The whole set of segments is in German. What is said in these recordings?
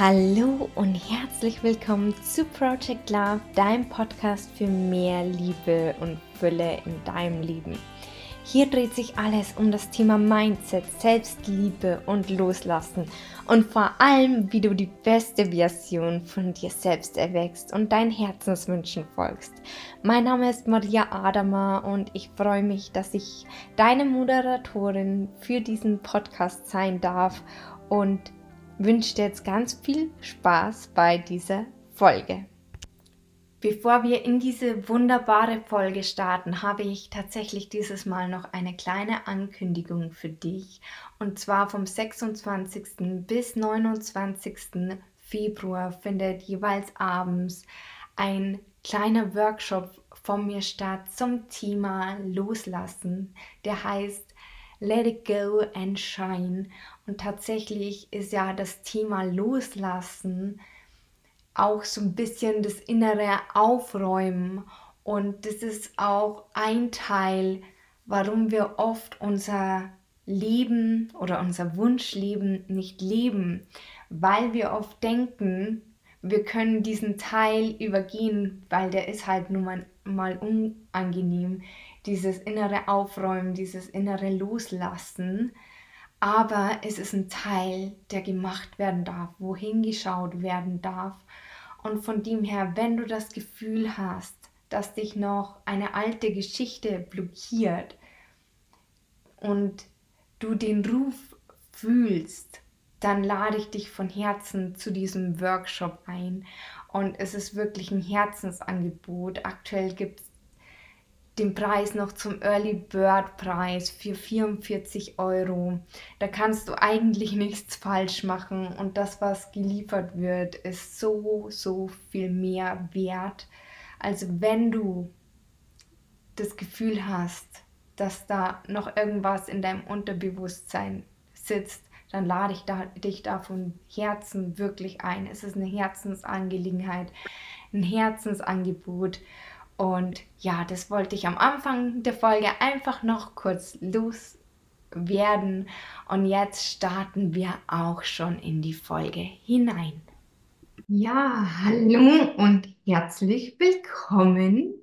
Hallo und herzlich willkommen zu Project Love, deinem Podcast für mehr Liebe und Fülle in deinem Leben. Hier dreht sich alles um das Thema Mindset, Selbstliebe und Loslassen und vor allem, wie du die beste Version von dir selbst erwächst und deinen Herzenswünschen folgst. Mein Name ist Maria Adama und ich freue mich, dass ich deine Moderatorin für diesen Podcast sein darf und wünsche dir jetzt ganz viel Spaß bei dieser Folge. Bevor wir in diese wunderbare Folge starten, habe ich tatsächlich dieses Mal noch eine kleine Ankündigung für dich. Und zwar vom 26. bis 29. Februar findet jeweils abends ein kleiner Workshop von mir statt zum Thema Loslassen. Der heißt Let it go and shine. Und tatsächlich ist ja das Thema Loslassen auch so ein bisschen das innere Aufräumen. Und das ist auch ein Teil, warum wir oft unser Leben oder unser Wunschleben nicht leben, weil wir oft denken, wir können diesen Teil übergehen, weil der ist halt nun mal, mal unangenehm dieses innere Aufräumen, dieses innere Loslassen. Aber es ist ein Teil, der gemacht werden darf, wohin geschaut werden darf. Und von dem her, wenn du das Gefühl hast, dass dich noch eine alte Geschichte blockiert und du den Ruf fühlst, dann lade ich dich von Herzen zu diesem Workshop ein. Und es ist wirklich ein Herzensangebot. Aktuell gibt es den Preis noch zum Early Bird Preis für 44 Euro. Da kannst du eigentlich nichts falsch machen und das, was geliefert wird, ist so, so viel mehr wert. Also wenn du das Gefühl hast, dass da noch irgendwas in deinem Unterbewusstsein sitzt, dann lade ich da, dich da von Herzen wirklich ein. Es ist eine Herzensangelegenheit, ein Herzensangebot. Und ja, das wollte ich am Anfang der Folge einfach noch kurz loswerden. Und jetzt starten wir auch schon in die Folge hinein. Ja, hallo und herzlich willkommen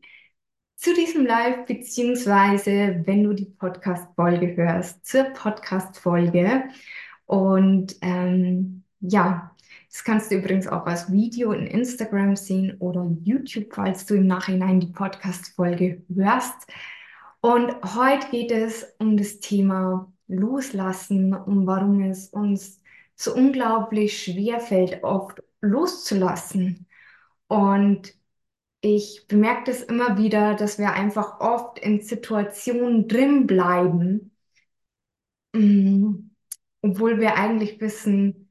zu diesem Live, beziehungsweise wenn du die Podcast-Folge hörst, zur Podcast-Folge. Und ähm, ja, das kannst du übrigens auch als Video in Instagram sehen oder YouTube, falls du im Nachhinein die Podcast-Folge hörst. Und heute geht es um das Thema Loslassen, um warum es uns so unglaublich schwer fällt, oft loszulassen. Und ich bemerke das immer wieder, dass wir einfach oft in Situationen drin bleiben, mm, obwohl wir eigentlich wissen,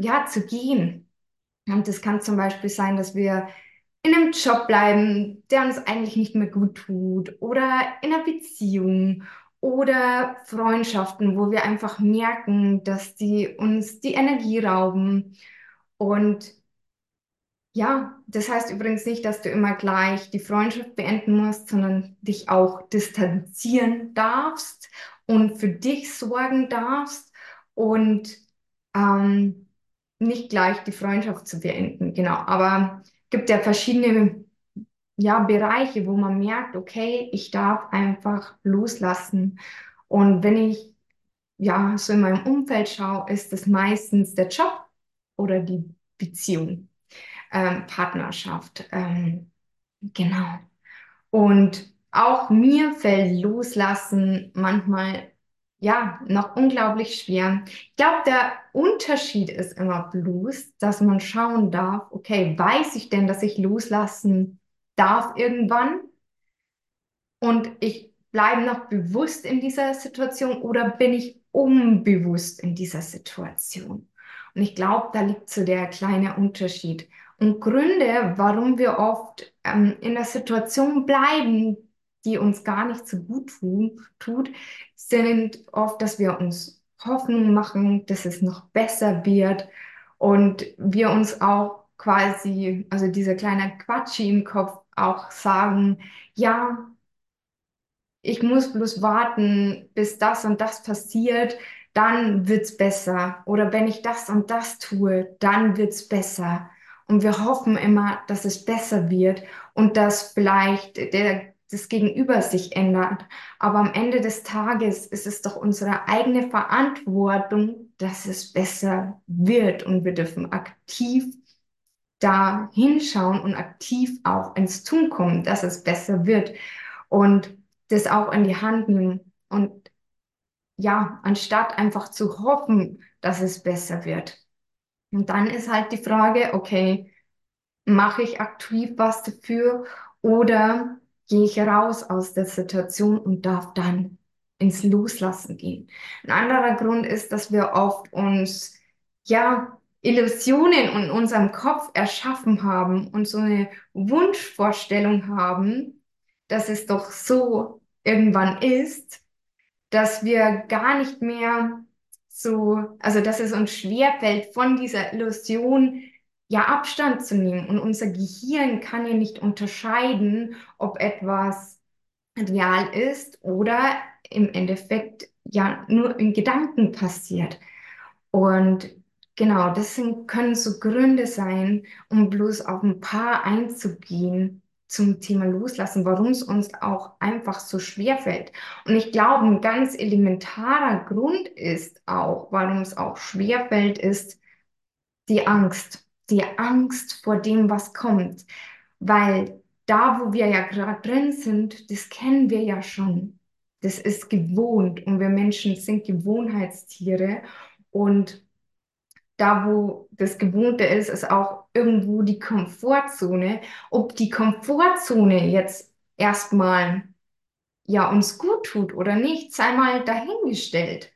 ja, zu gehen. Und das kann zum Beispiel sein, dass wir in einem Job bleiben, der uns eigentlich nicht mehr gut tut, oder in einer Beziehung oder Freundschaften, wo wir einfach merken, dass die uns die Energie rauben. Und ja, das heißt übrigens nicht, dass du immer gleich die Freundschaft beenden musst, sondern dich auch distanzieren darfst und für dich sorgen darfst und ähm, nicht gleich die Freundschaft zu beenden, genau. Aber es gibt ja verschiedene ja, Bereiche, wo man merkt, okay, ich darf einfach loslassen. Und wenn ich ja so in meinem Umfeld schaue, ist es meistens der Job oder die Beziehung, ähm, Partnerschaft. Ähm, genau. Und auch mir fällt Loslassen manchmal ja, noch unglaublich schwer. Ich glaube, der Unterschied ist immer bloß, dass man schauen darf, okay, weiß ich denn, dass ich loslassen darf irgendwann? Und ich bleibe noch bewusst in dieser Situation oder bin ich unbewusst in dieser Situation? Und ich glaube, da liegt so der kleine Unterschied. Und Gründe, warum wir oft ähm, in der Situation bleiben, die uns gar nicht so gut tun, tut, sind oft, dass wir uns Hoffnung machen, dass es noch besser wird und wir uns auch quasi, also dieser kleine Quatschi im Kopf auch sagen, ja, ich muss bloß warten, bis das und das passiert, dann wird's besser. Oder wenn ich das und das tue, dann wird's besser. Und wir hoffen immer, dass es besser wird und dass vielleicht der, das Gegenüber sich ändert. Aber am Ende des Tages ist es doch unsere eigene Verantwortung, dass es besser wird. Und wir dürfen aktiv da hinschauen und aktiv auch ins Tun kommen, dass es besser wird. Und das auch in die Hand nehmen. Und ja, anstatt einfach zu hoffen, dass es besser wird. Und dann ist halt die Frage, okay, mache ich aktiv was dafür oder gehe ich raus aus der Situation und darf dann ins Loslassen gehen. Ein anderer Grund ist, dass wir oft uns, ja, Illusionen in unserem Kopf erschaffen haben und so eine Wunschvorstellung haben, dass es doch so irgendwann ist, dass wir gar nicht mehr so, also dass es uns schwerfällt, von dieser Illusion ja Abstand zu nehmen. Und unser Gehirn kann ja nicht unterscheiden, ob etwas real ist oder im Endeffekt ja nur in Gedanken passiert. Und genau, das sind, können so Gründe sein, um bloß auf ein paar einzugehen zum Thema Loslassen, warum es uns auch einfach so schwer fällt. Und ich glaube, ein ganz elementarer Grund ist auch, warum es auch schwer fällt, ist die Angst. Die Angst vor dem, was kommt. Weil da, wo wir ja gerade drin sind, das kennen wir ja schon. Das ist gewohnt und wir Menschen sind Gewohnheitstiere. Und da, wo das Gewohnte ist, ist auch irgendwo die Komfortzone. Ob die Komfortzone jetzt erstmal ja uns gut tut oder nicht, sei mal dahingestellt.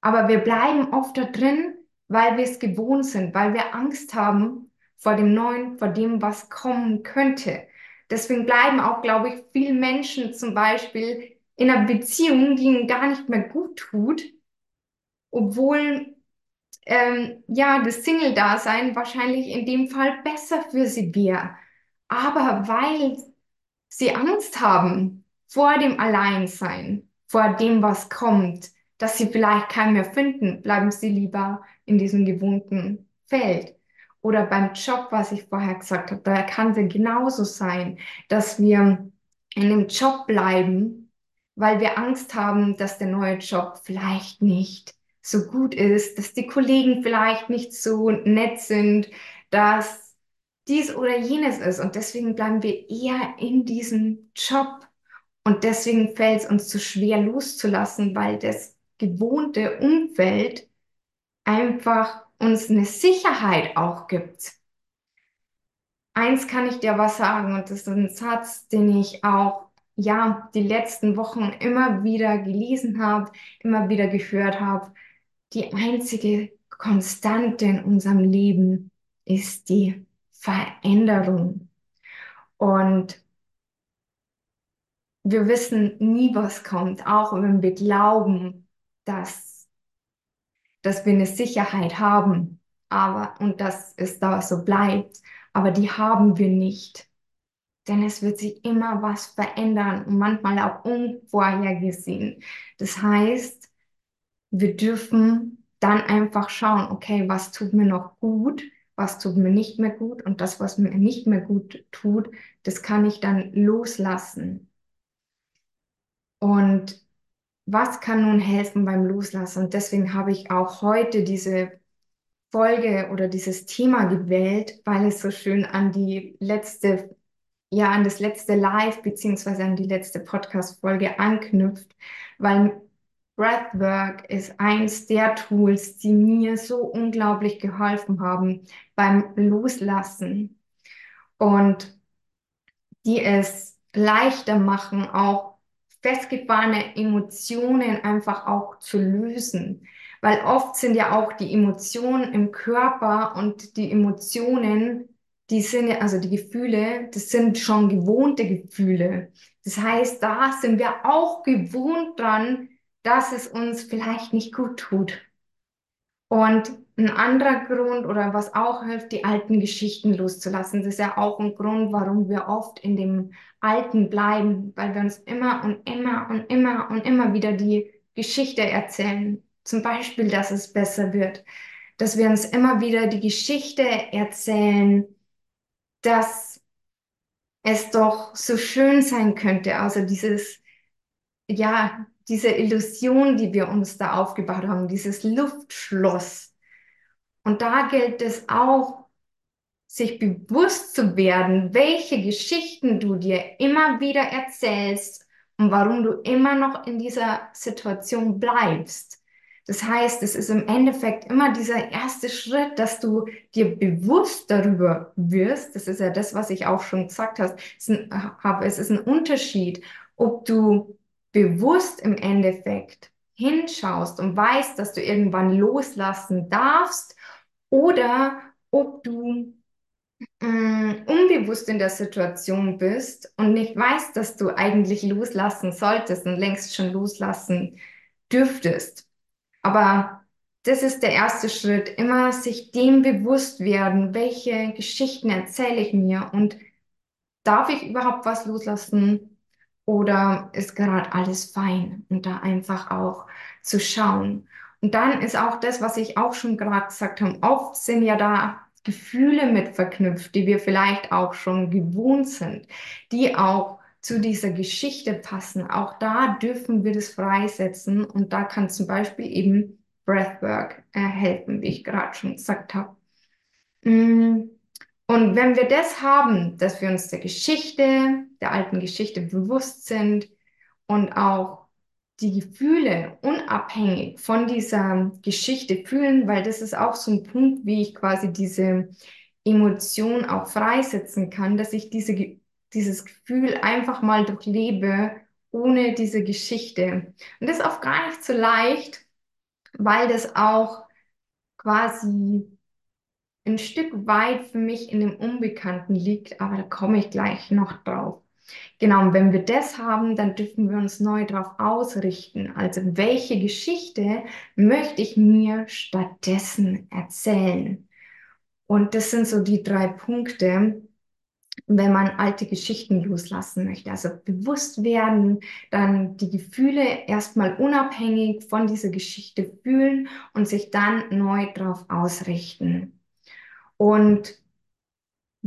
Aber wir bleiben oft da drin, weil wir es gewohnt sind, weil wir Angst haben vor dem Neuen, vor dem, was kommen könnte. Deswegen bleiben auch, glaube ich, viele Menschen zum Beispiel in einer Beziehung, die ihnen gar nicht mehr gut tut, obwohl ähm, ja, das Single-Dasein wahrscheinlich in dem Fall besser für sie wäre. Aber weil sie Angst haben vor dem Alleinsein, vor dem, was kommt, dass sie vielleicht keinen mehr finden, bleiben sie lieber in diesem gewohnten Feld. Oder beim Job, was ich vorher gesagt habe, da kann es genauso sein, dass wir in einem Job bleiben, weil wir Angst haben, dass der neue Job vielleicht nicht so gut ist, dass die Kollegen vielleicht nicht so nett sind, dass dies oder jenes ist. Und deswegen bleiben wir eher in diesem Job. Und deswegen fällt es uns zu schwer loszulassen, weil das gewohnte Umfeld einfach uns eine Sicherheit auch gibt. Eins kann ich dir was sagen, und das ist ein Satz, den ich auch ja die letzten Wochen immer wieder gelesen habe, immer wieder gehört habe die einzige Konstante in unserem Leben ist die Veränderung. Und wir wissen nie, was kommt, auch wenn wir glauben, dass, dass wir eine Sicherheit haben, aber und dass es da so bleibt, aber die haben wir nicht. Denn es wird sich immer was verändern und manchmal auch unvorhergesehen. Das heißt, wir dürfen dann einfach schauen, okay, was tut mir noch gut, was tut mir nicht mehr gut und das, was mir nicht mehr gut tut, das kann ich dann loslassen. Und was kann nun helfen beim Loslassen? Und deswegen habe ich auch heute diese Folge oder dieses Thema gewählt, weil es so schön an die letzte, ja, an das letzte Live beziehungsweise an die letzte Podcast-Folge anknüpft, weil Breathwork ist eins der Tools, die mir so unglaublich geholfen haben beim Loslassen und die es leichter machen, auch festgefahrene Emotionen einfach auch zu lösen. Weil oft sind ja auch die Emotionen im Körper und die Emotionen, die sind, also die Gefühle, das sind schon gewohnte Gefühle. Das heißt, da sind wir auch gewohnt dran, dass es uns vielleicht nicht gut tut. Und ein anderer Grund oder was auch hilft, die alten Geschichten loszulassen, das ist ja auch ein Grund, warum wir oft in dem Alten bleiben, weil wir uns immer und immer und immer und immer wieder die Geschichte erzählen. Zum Beispiel, dass es besser wird, dass wir uns immer wieder die Geschichte erzählen, dass es doch so schön sein könnte. Also dieses, ja, diese Illusion, die wir uns da aufgebaut haben, dieses Luftschloss. Und da gilt es auch, sich bewusst zu werden, welche Geschichten du dir immer wieder erzählst und warum du immer noch in dieser Situation bleibst. Das heißt, es ist im Endeffekt immer dieser erste Schritt, dass du dir bewusst darüber wirst. Das ist ja das, was ich auch schon gesagt habe. Es ist ein Unterschied, ob du bewusst im Endeffekt hinschaust und weißt, dass du irgendwann loslassen darfst oder ob du mm, unbewusst in der Situation bist und nicht weißt, dass du eigentlich loslassen solltest und längst schon loslassen dürftest. Aber das ist der erste Schritt, immer sich dem bewusst werden, welche Geschichten erzähle ich mir und darf ich überhaupt was loslassen oder ist gerade alles fein und da einfach auch zu schauen. Und dann ist auch das, was ich auch schon gerade gesagt habe, oft sind ja da Gefühle mit verknüpft, die wir vielleicht auch schon gewohnt sind, die auch zu dieser Geschichte passen. Auch da dürfen wir das freisetzen und da kann zum Beispiel eben Breathwork äh, helfen, wie ich gerade schon gesagt habe. Mm. Und wenn wir das haben, dass wir uns der Geschichte, der alten Geschichte bewusst sind und auch die Gefühle unabhängig von dieser Geschichte fühlen, weil das ist auch so ein Punkt, wie ich quasi diese Emotion auch freisetzen kann, dass ich diese, dieses Gefühl einfach mal durchlebe ohne diese Geschichte. Und das ist auch gar nicht so leicht, weil das auch quasi ein Stück weit für mich in dem Unbekannten liegt, aber da komme ich gleich noch drauf. Genau, und wenn wir das haben, dann dürfen wir uns neu darauf ausrichten. Also welche Geschichte möchte ich mir stattdessen erzählen? Und das sind so die drei Punkte, wenn man alte Geschichten loslassen möchte. Also bewusst werden, dann die Gefühle erstmal unabhängig von dieser Geschichte fühlen und sich dann neu darauf ausrichten. Und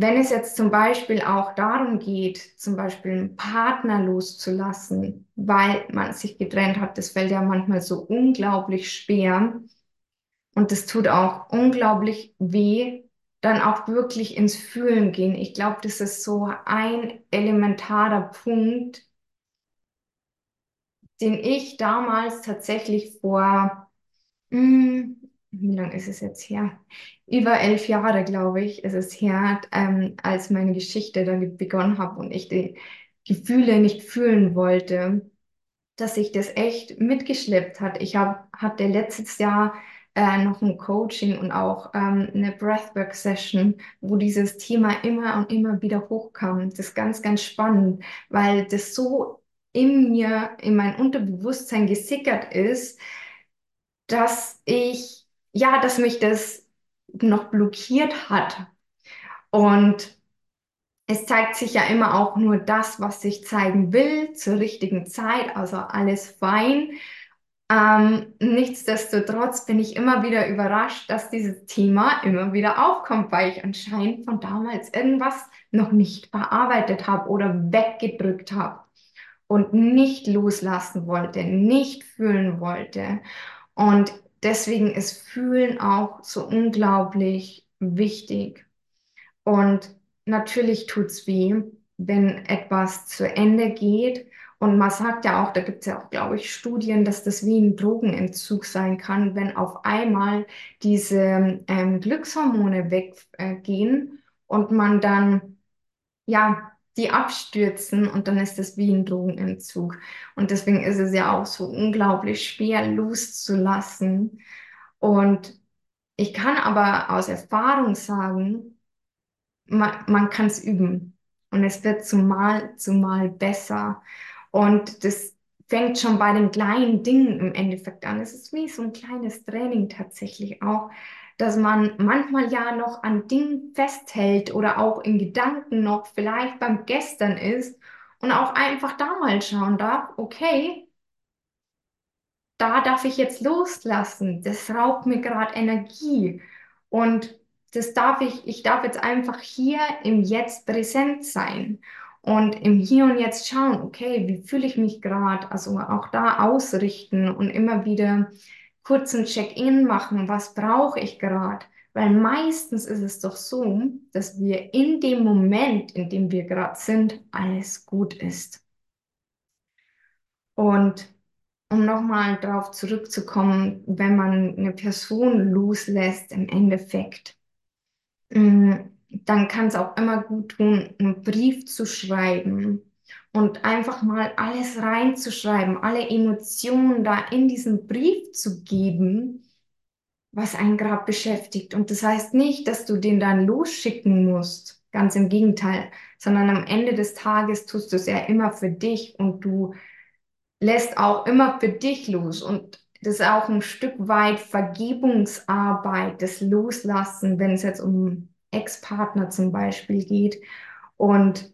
wenn es jetzt zum Beispiel auch darum geht, zum Beispiel einen Partner loszulassen, weil man sich getrennt hat, das fällt ja manchmal so unglaublich schwer und das tut auch unglaublich weh, dann auch wirklich ins Fühlen gehen. Ich glaube, das ist so ein elementarer Punkt, den ich damals tatsächlich vor, mh, hm, wie lange ist es jetzt her? Über elf Jahre, glaube ich, ist es her, ähm, als meine Geschichte dann begonnen habe und ich die Gefühle nicht fühlen wollte, dass sich das echt mitgeschleppt hat. Ich hab, hatte letztes Jahr äh, noch ein Coaching und auch ähm, eine Breathwork-Session, wo dieses Thema immer und immer wieder hochkam. Das ist ganz, ganz spannend, weil das so in mir, in mein Unterbewusstsein gesickert ist, dass ich ja, dass mich das noch blockiert hat. Und es zeigt sich ja immer auch nur das, was sich zeigen will, zur richtigen Zeit, also alles fein. Ähm, nichtsdestotrotz bin ich immer wieder überrascht, dass dieses Thema immer wieder aufkommt, weil ich anscheinend von damals irgendwas noch nicht bearbeitet habe oder weggedrückt habe und nicht loslassen wollte, nicht fühlen wollte. Und deswegen ist Fühlen auch so unglaublich wichtig. Und natürlich tut es weh, wenn etwas zu Ende geht. Und man sagt ja auch, da gibt es ja auch, glaube ich, Studien, dass das wie ein Drogenentzug sein kann, wenn auf einmal diese ähm, Glückshormone weggehen und man dann ja die abstürzen und dann ist das wie ein Drogenentzug. Und deswegen ist es ja auch so unglaublich schwer loszulassen. Und ich kann aber aus Erfahrung sagen, man, man kann es üben und es wird zumal zumal besser. Und das fängt schon bei den kleinen Dingen im Endeffekt an. Es ist wie so ein kleines Training tatsächlich auch, dass man manchmal ja noch an Dingen festhält oder auch in Gedanken noch vielleicht beim Gestern ist und auch einfach da mal schauen darf, okay, da darf ich jetzt loslassen. Das raubt mir gerade Energie. Und das darf ich, ich darf jetzt einfach hier im Jetzt präsent sein und im Hier und Jetzt schauen, okay, wie fühle ich mich gerade? Also auch da ausrichten und immer wieder kurzen Check-in machen, was brauche ich gerade? Weil meistens ist es doch so, dass wir in dem Moment, in dem wir gerade sind, alles gut ist. Und um nochmal darauf zurückzukommen, wenn man eine Person loslässt im Endeffekt, mm, dann kann es auch immer gut tun, einen Brief zu schreiben und einfach mal alles reinzuschreiben, alle Emotionen da in diesen Brief zu geben, was einen gerade beschäftigt. Und das heißt nicht, dass du den dann losschicken musst, ganz im Gegenteil, sondern am Ende des Tages tust du es ja immer für dich und du lässt auch immer für dich los. Und das ist auch ein Stück weit Vergebungsarbeit, das Loslassen, wenn es jetzt um Ex-Partner zum Beispiel geht. Und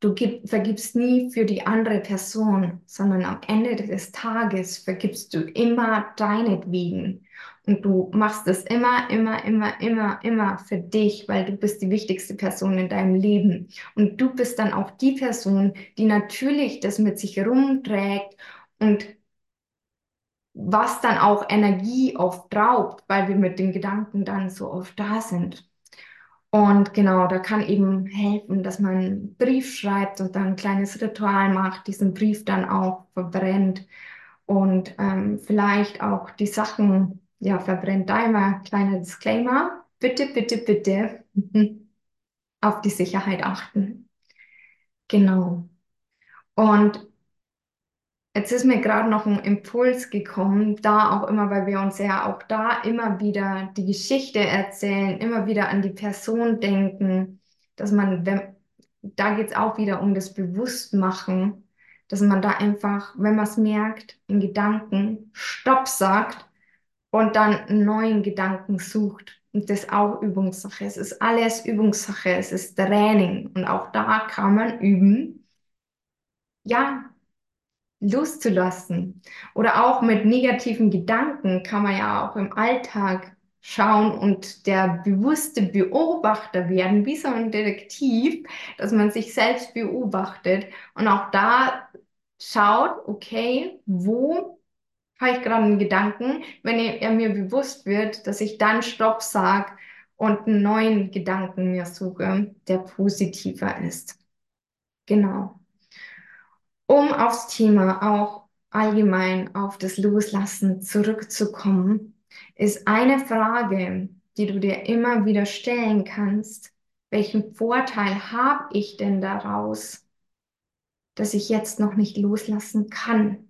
du gib, vergibst nie für die andere Person, sondern am Ende des Tages vergibst du immer deinetwegen. Und du machst es immer, immer, immer, immer, immer für dich, weil du bist die wichtigste Person in deinem Leben. Und du bist dann auch die Person, die natürlich das mit sich rumträgt und was dann auch Energie oft raubt, weil wir mit den Gedanken dann so oft da sind. Und genau, da kann eben helfen, dass man einen Brief schreibt und dann ein kleines Ritual macht, diesen Brief dann auch verbrennt und ähm, vielleicht auch die Sachen, ja, verbrennt. Da immer kleiner Disclaimer. Bitte, bitte, bitte auf die Sicherheit achten. Genau. Und Jetzt ist mir gerade noch ein Impuls gekommen, da auch immer, weil wir uns ja auch da immer wieder die Geschichte erzählen, immer wieder an die Person denken, dass man, wenn, da geht es auch wieder um das Bewusstmachen, dass man da einfach, wenn man es merkt, in Gedanken Stopp sagt und dann einen neuen Gedanken sucht. Und das auch Übungssache. Es ist alles Übungssache, es ist Training. Und auch da kann man üben, ja, loszulassen. Oder auch mit negativen Gedanken kann man ja auch im Alltag schauen und der bewusste Beobachter werden, wie so ein Detektiv, dass man sich selbst beobachtet und auch da schaut, okay, wo habe ich gerade einen Gedanken, wenn er mir bewusst wird, dass ich dann Stopp sage und einen neuen Gedanken mir suche, der positiver ist. Genau um aufs Thema auch allgemein auf das Loslassen zurückzukommen, ist eine Frage, die du dir immer wieder stellen kannst. Welchen Vorteil habe ich denn daraus, dass ich jetzt noch nicht loslassen kann?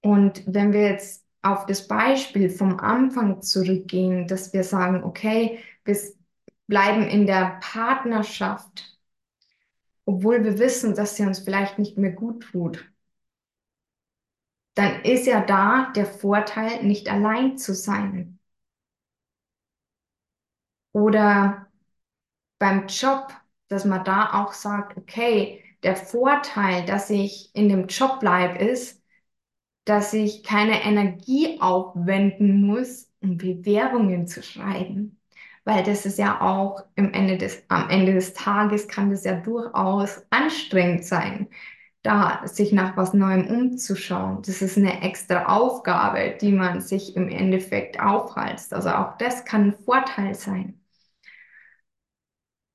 Und wenn wir jetzt auf das Beispiel vom Anfang zurückgehen, dass wir sagen, okay, wir bleiben in der Partnerschaft obwohl wir wissen, dass sie uns vielleicht nicht mehr gut tut, dann ist ja da der Vorteil, nicht allein zu sein. Oder beim Job, dass man da auch sagt, okay, der Vorteil, dass ich in dem Job bleibe, ist, dass ich keine Energie aufwenden muss, um Bewerbungen zu schreiben weil das ist ja auch im Ende des, am Ende des Tages kann das ja durchaus anstrengend sein, da sich nach was Neuem umzuschauen. Das ist eine extra Aufgabe, die man sich im Endeffekt aufhalst. Also auch das kann ein Vorteil sein.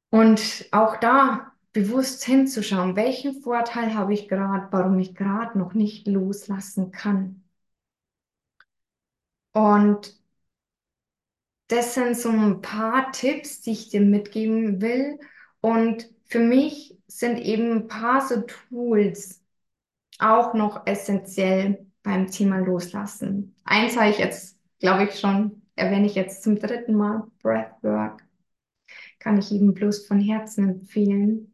Und auch da bewusst hinzuschauen, welchen Vorteil habe ich gerade, warum ich gerade noch nicht loslassen kann. Und das sind so ein paar Tipps, die ich dir mitgeben will. Und für mich sind eben ein paar so Tools auch noch essentiell beim Thema Loslassen. Eins habe ich jetzt, glaube ich, schon, erwähne ich jetzt zum dritten Mal, Breathwork. Kann ich eben bloß von Herzen empfehlen.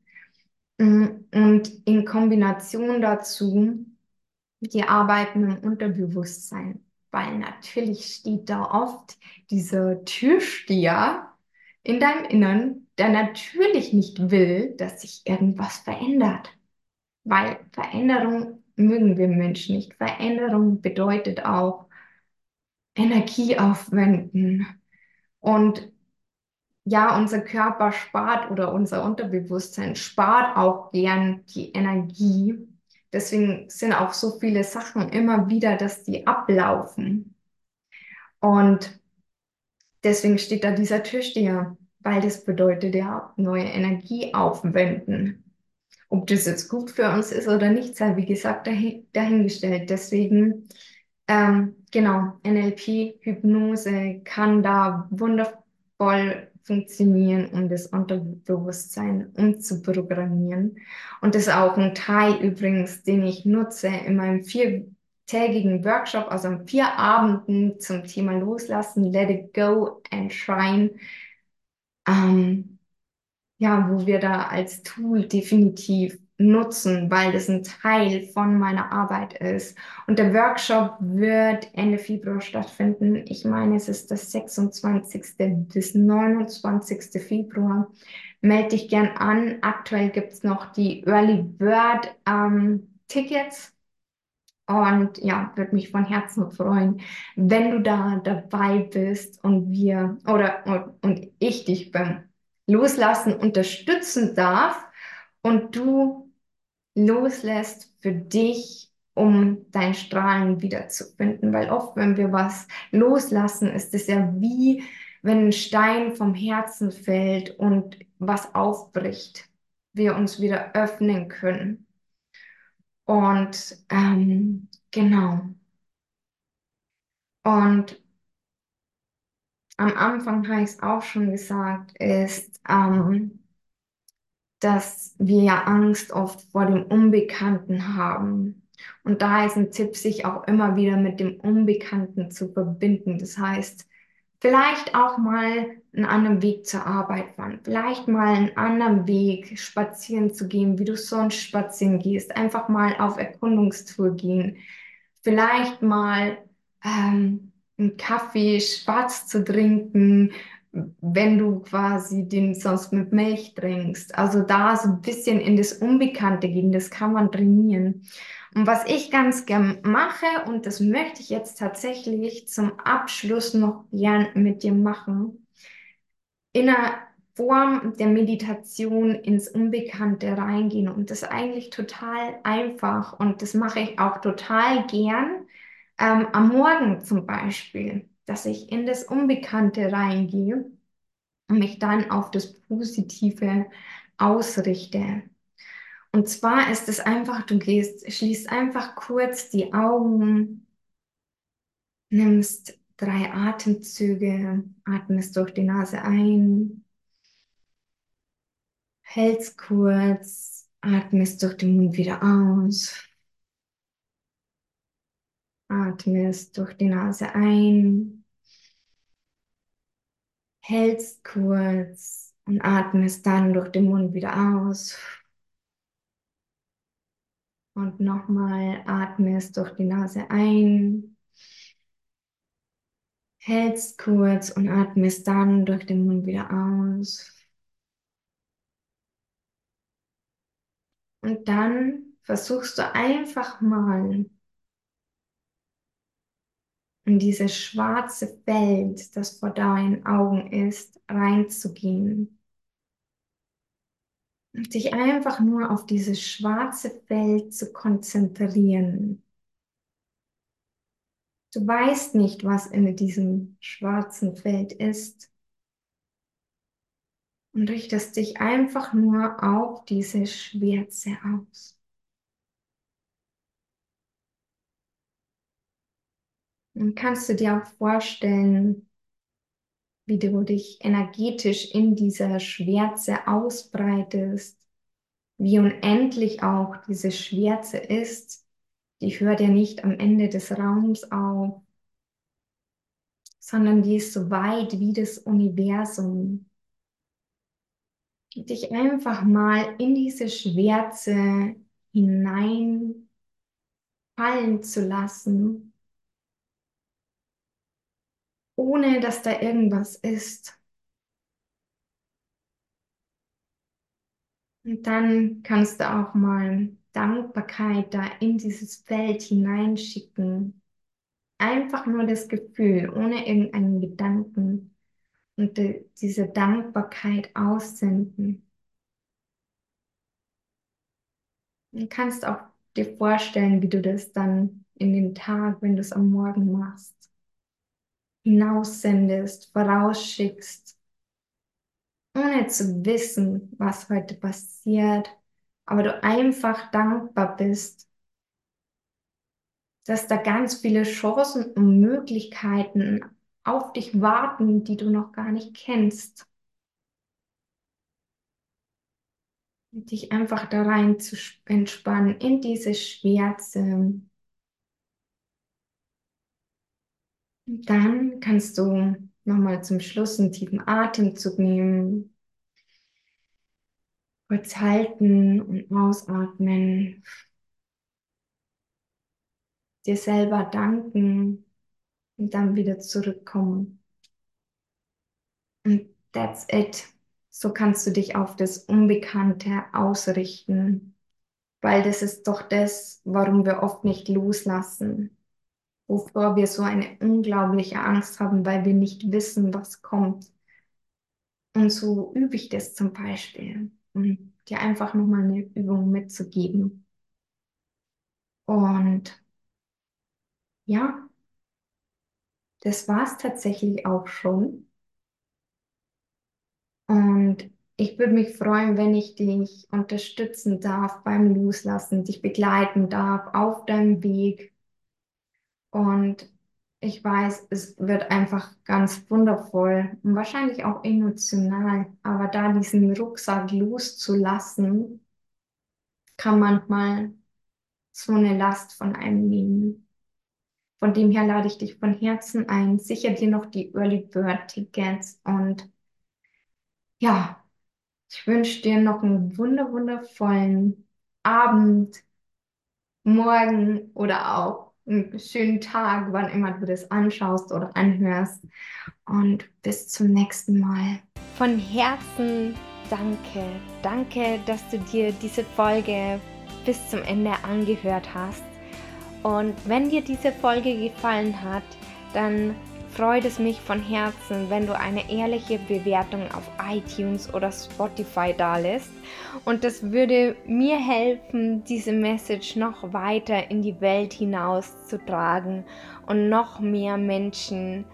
Mm, und in Kombination dazu die Arbeiten im Unterbewusstsein weil natürlich steht da oft dieser Türsteher in deinem Innern, der natürlich nicht will, dass sich irgendwas verändert. Weil Veränderung mögen wir Menschen nicht. Veränderung bedeutet auch Energie aufwenden. Und ja, unser Körper spart oder unser Unterbewusstsein spart auch gern die Energie. Deswegen sind auch so viele Sachen immer wieder, dass die ablaufen. Und deswegen steht da dieser Türsteher, weil das bedeutet ja neue Energie aufwenden. Ob das jetzt gut für uns ist oder nicht, sei wie gesagt dahin, dahingestellt. Deswegen, ähm, genau, NLP, Hypnose kann da wundervoll funktionieren, um das Unterbewusstsein umzuprogrammieren. Und das ist auch ein Teil übrigens, den ich nutze in meinem viertägigen Workshop, also an vier Abenden zum Thema Loslassen, Let it go and Shine. Ähm, ja, wo wir da als Tool definitiv nutzen, weil das ein Teil von meiner Arbeit ist. Und der Workshop wird Ende Februar stattfinden. Ich meine, es ist das 26. bis 29. Februar. Melde dich gern an. Aktuell gibt es noch die Early Bird ähm, Tickets. Und ja, würde mich von Herzen freuen, wenn du da dabei bist und wir oder und, und ich dich beim Loslassen unterstützen darf und du loslässt für dich, um dein Strahlen wiederzufinden. Weil oft, wenn wir was loslassen, ist es ja wie, wenn ein Stein vom Herzen fällt und was aufbricht, wir uns wieder öffnen können. Und ähm, genau. Und am Anfang habe ich es auch schon gesagt, ist, ähm, dass wir ja Angst oft vor dem Unbekannten haben. Und da ist ein Tipp, sich auch immer wieder mit dem Unbekannten zu verbinden. Das heißt, vielleicht auch mal einen anderen Weg zur Arbeit fahren, vielleicht mal einen anderen Weg spazieren zu gehen, wie du sonst spazieren gehst, einfach mal auf Erkundungstour gehen, vielleicht mal ähm, einen Kaffee schwarz zu trinken, wenn du quasi den sonst mit Milch trinkst. Also da so ein bisschen in das Unbekannte gehen, das kann man trainieren. Und was ich ganz gern mache, und das möchte ich jetzt tatsächlich zum Abschluss noch gern mit dir machen, in einer Form der Meditation ins Unbekannte reingehen. Und das ist eigentlich total einfach und das mache ich auch total gern ähm, am Morgen zum Beispiel dass ich in das Unbekannte reingehe und mich dann auf das Positive ausrichte. Und zwar ist es einfach, du gehst, schließt einfach kurz die Augen, nimmst drei Atemzüge, atmest durch die Nase ein, hältst kurz, atmest durch den Mund wieder aus, atmest durch die Nase ein, hältst kurz und atmest dann durch den Mund wieder aus. Und nochmal atmest durch die Nase ein. Hältst kurz und atmest dann durch den Mund wieder aus. Und dann versuchst du einfach mal in dieses schwarze Feld, das vor deinen Augen ist, reinzugehen. Und dich einfach nur auf dieses schwarze Feld zu konzentrieren. Du weißt nicht, was in diesem schwarzen Feld ist. Und richtest dich einfach nur auf diese Schwärze aus. Und kannst du dir auch vorstellen, wie du dich energetisch in dieser Schwärze ausbreitest, wie unendlich auch diese Schwärze ist. Die hört ja nicht am Ende des Raums auf, sondern die ist so weit wie das Universum. Dich einfach mal in diese Schwärze hinein fallen zu lassen ohne dass da irgendwas ist. Und dann kannst du auch mal Dankbarkeit da in dieses Feld hineinschicken. Einfach nur das Gefühl, ohne irgendeinen Gedanken und die, diese Dankbarkeit aussenden. Du kannst auch dir vorstellen, wie du das dann in den Tag, wenn du es am Morgen machst, hinaussendest, vorausschickst, ohne zu wissen, was heute passiert, aber du einfach dankbar bist, dass da ganz viele Chancen und Möglichkeiten auf dich warten, die du noch gar nicht kennst. dich einfach da rein zu entspannen in diese Schwärze. Und dann kannst du nochmal zum Schluss einen tiefen Atemzug nehmen. Kurz halten und ausatmen. Dir selber danken und dann wieder zurückkommen. Und that's it. So kannst du dich auf das Unbekannte ausrichten, weil das ist doch das, warum wir oft nicht loslassen, wovor wir so eine unglaubliche Angst haben, weil wir nicht wissen, was kommt. Und so übe ich das zum Beispiel, um dir einfach nochmal eine Übung mitzugeben. Und ja, das war es tatsächlich auch schon. Und ich würde mich freuen, wenn ich dich unterstützen darf beim Loslassen, dich begleiten darf auf deinem Weg. Und ich weiß, es wird einfach ganz wundervoll und wahrscheinlich auch emotional. Aber da diesen Rucksack loszulassen, kann manchmal so eine Last von einem nehmen. Von dem her lade ich dich von Herzen ein. Sicher dir noch die Early Bird Tickets und ja, ich wünsche dir noch einen wunder wundervollen Abend, Morgen oder auch einen schönen Tag, wann immer du das anschaust oder anhörst. Und bis zum nächsten Mal. Von Herzen danke. Danke, dass du dir diese Folge bis zum Ende angehört hast. Und wenn dir diese Folge gefallen hat, dann freut es mich von Herzen, wenn du eine ehrliche Bewertung auf iTunes oder Spotify dalässt. Und das würde mir helfen, diese Message noch weiter in die Welt hinaus zu tragen und noch mehr Menschen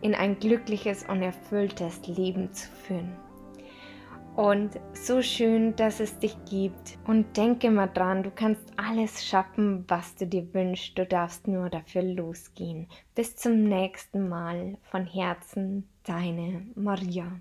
in ein glückliches und erfülltes Leben zu führen. Und so schön, dass es dich gibt. Und denke mal dran, du kannst alles schaffen, was du dir wünschst. Du darfst nur dafür losgehen. Bis zum nächsten Mal. Von Herzen, deine Maria.